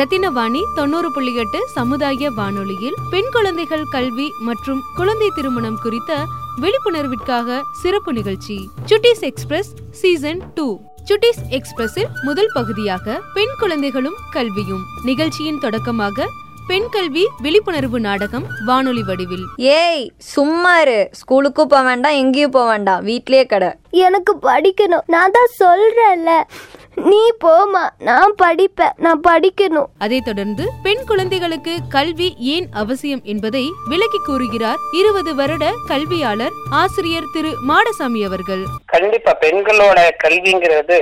ரத்தினவாணி தொண்ணூறு புள்ளி எட்டு சமுதாய வானொலியில் பெண் குழந்தைகள் கல்வி மற்றும் குழந்தை திருமணம் குறித்த விழிப்புணர்விற்காக சிறப்பு நிகழ்ச்சி சுட்டிஸ் எக்ஸ்பிரஸ் சீசன் டூ. சுட்டிஸ் எக்ஸ்பிரஸில் முதல் பகுதியாக பெண் குழந்தைகளும் கல்வியும். நிகழ்ச்சியின் தொடக்கமாக பெண் கல்வி விழிப்புணர்வு நாடகம் வானொலி வடிவில். ஏய் சும்மா இரு. ஸ்கூலுக்கும் போக வேண்டாம் எங்கேயும் போக வேண்டாம். வீட்லயே கடை. எனக்கு படிக்கணும். நான் தான் சொல்றேன்ல. நீ போமா நான் படிப்பேன் நான் படிக்கணும். அதைத் தொடர்ந்து பெண் குழந்தைகளுக்கு கல்வி ஏன் அவசியம் என்பதை விளக்கி கூறுகிறார் இருபது வருட கல்வியாளர் ஆசிரியர் திரு மாடசாமி அவர்கள். கண்டிப்பா பெண்களோட கல்விங்கிறது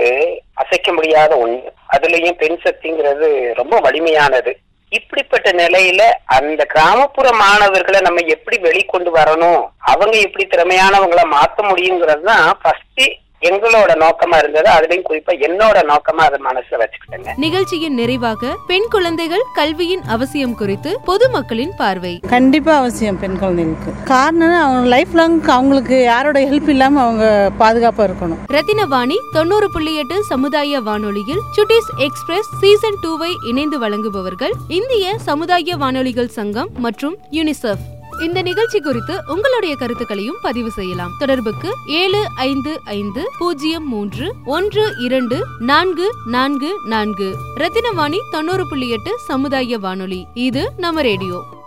அசைக்க முடியாத ஒண்ணு. அதுலயும் பெண் சக்திங்கிறது ரொம்ப வலிமையானது. இப்படிப்பட்ட நிலையில அந்த கிராமப்புற மாணவர்களை நம்ம எப்படி வெளிக்கொண்டு வரணும்? அவங்க எப்படி திறமையானவங்கள மாத்த முடியுங்கிறது தான் ஃபர்ஸ்ட் எங்களோட நோக்கமா இருந்தது அதுலயும் குறிப்பா என்னோட நோக்கமா அதை மனசுல வச்சுக்கிட்டேங்க. நிகழ்ச்சியின் நிறைவாக பெண் குழந்தைகள் கல்வியின் அவசியம் குறித்து பொதுமக்களின் பார்வை. கண்டிப்பா அவசியம் பெண் குழந்தைகளுக்கு. காரணம் அவங்க லைஃப் லாங் அவங்களுக்கு யாரோட ஹெல்ப் இல்லாம அவங்க பாதுகாப்பா இருக்கணும். ரத்தினவாணி தொண்ணூறு புள்ளி எட்டு சமுதாய வானொலியில் சுட்டிஸ் எக்ஸ்பிரஸ் சீசன் டூவை இணைந்து வழங்குபவர்கள் இந்திய சமுதாய வானொலிகள் சங்கம் மற்றும் யுனிசெஃப். இந்த நிகழ்ச்சி குறித்து உங்களுடைய கருத்துக்களையும் பதிவு செய்யலாம். தொடர்புக்கு ஏழு ஐந்து ஐந்து பூஜ்ஜியம் மூன்று ஒன்று இரண்டு நான்கு நான்கு நான்கு. ரத்தினவாணி தொண்ணூறு புள்ளி எட்டு சமுதாய வானொலி. இது நம்ம ரேடியோ.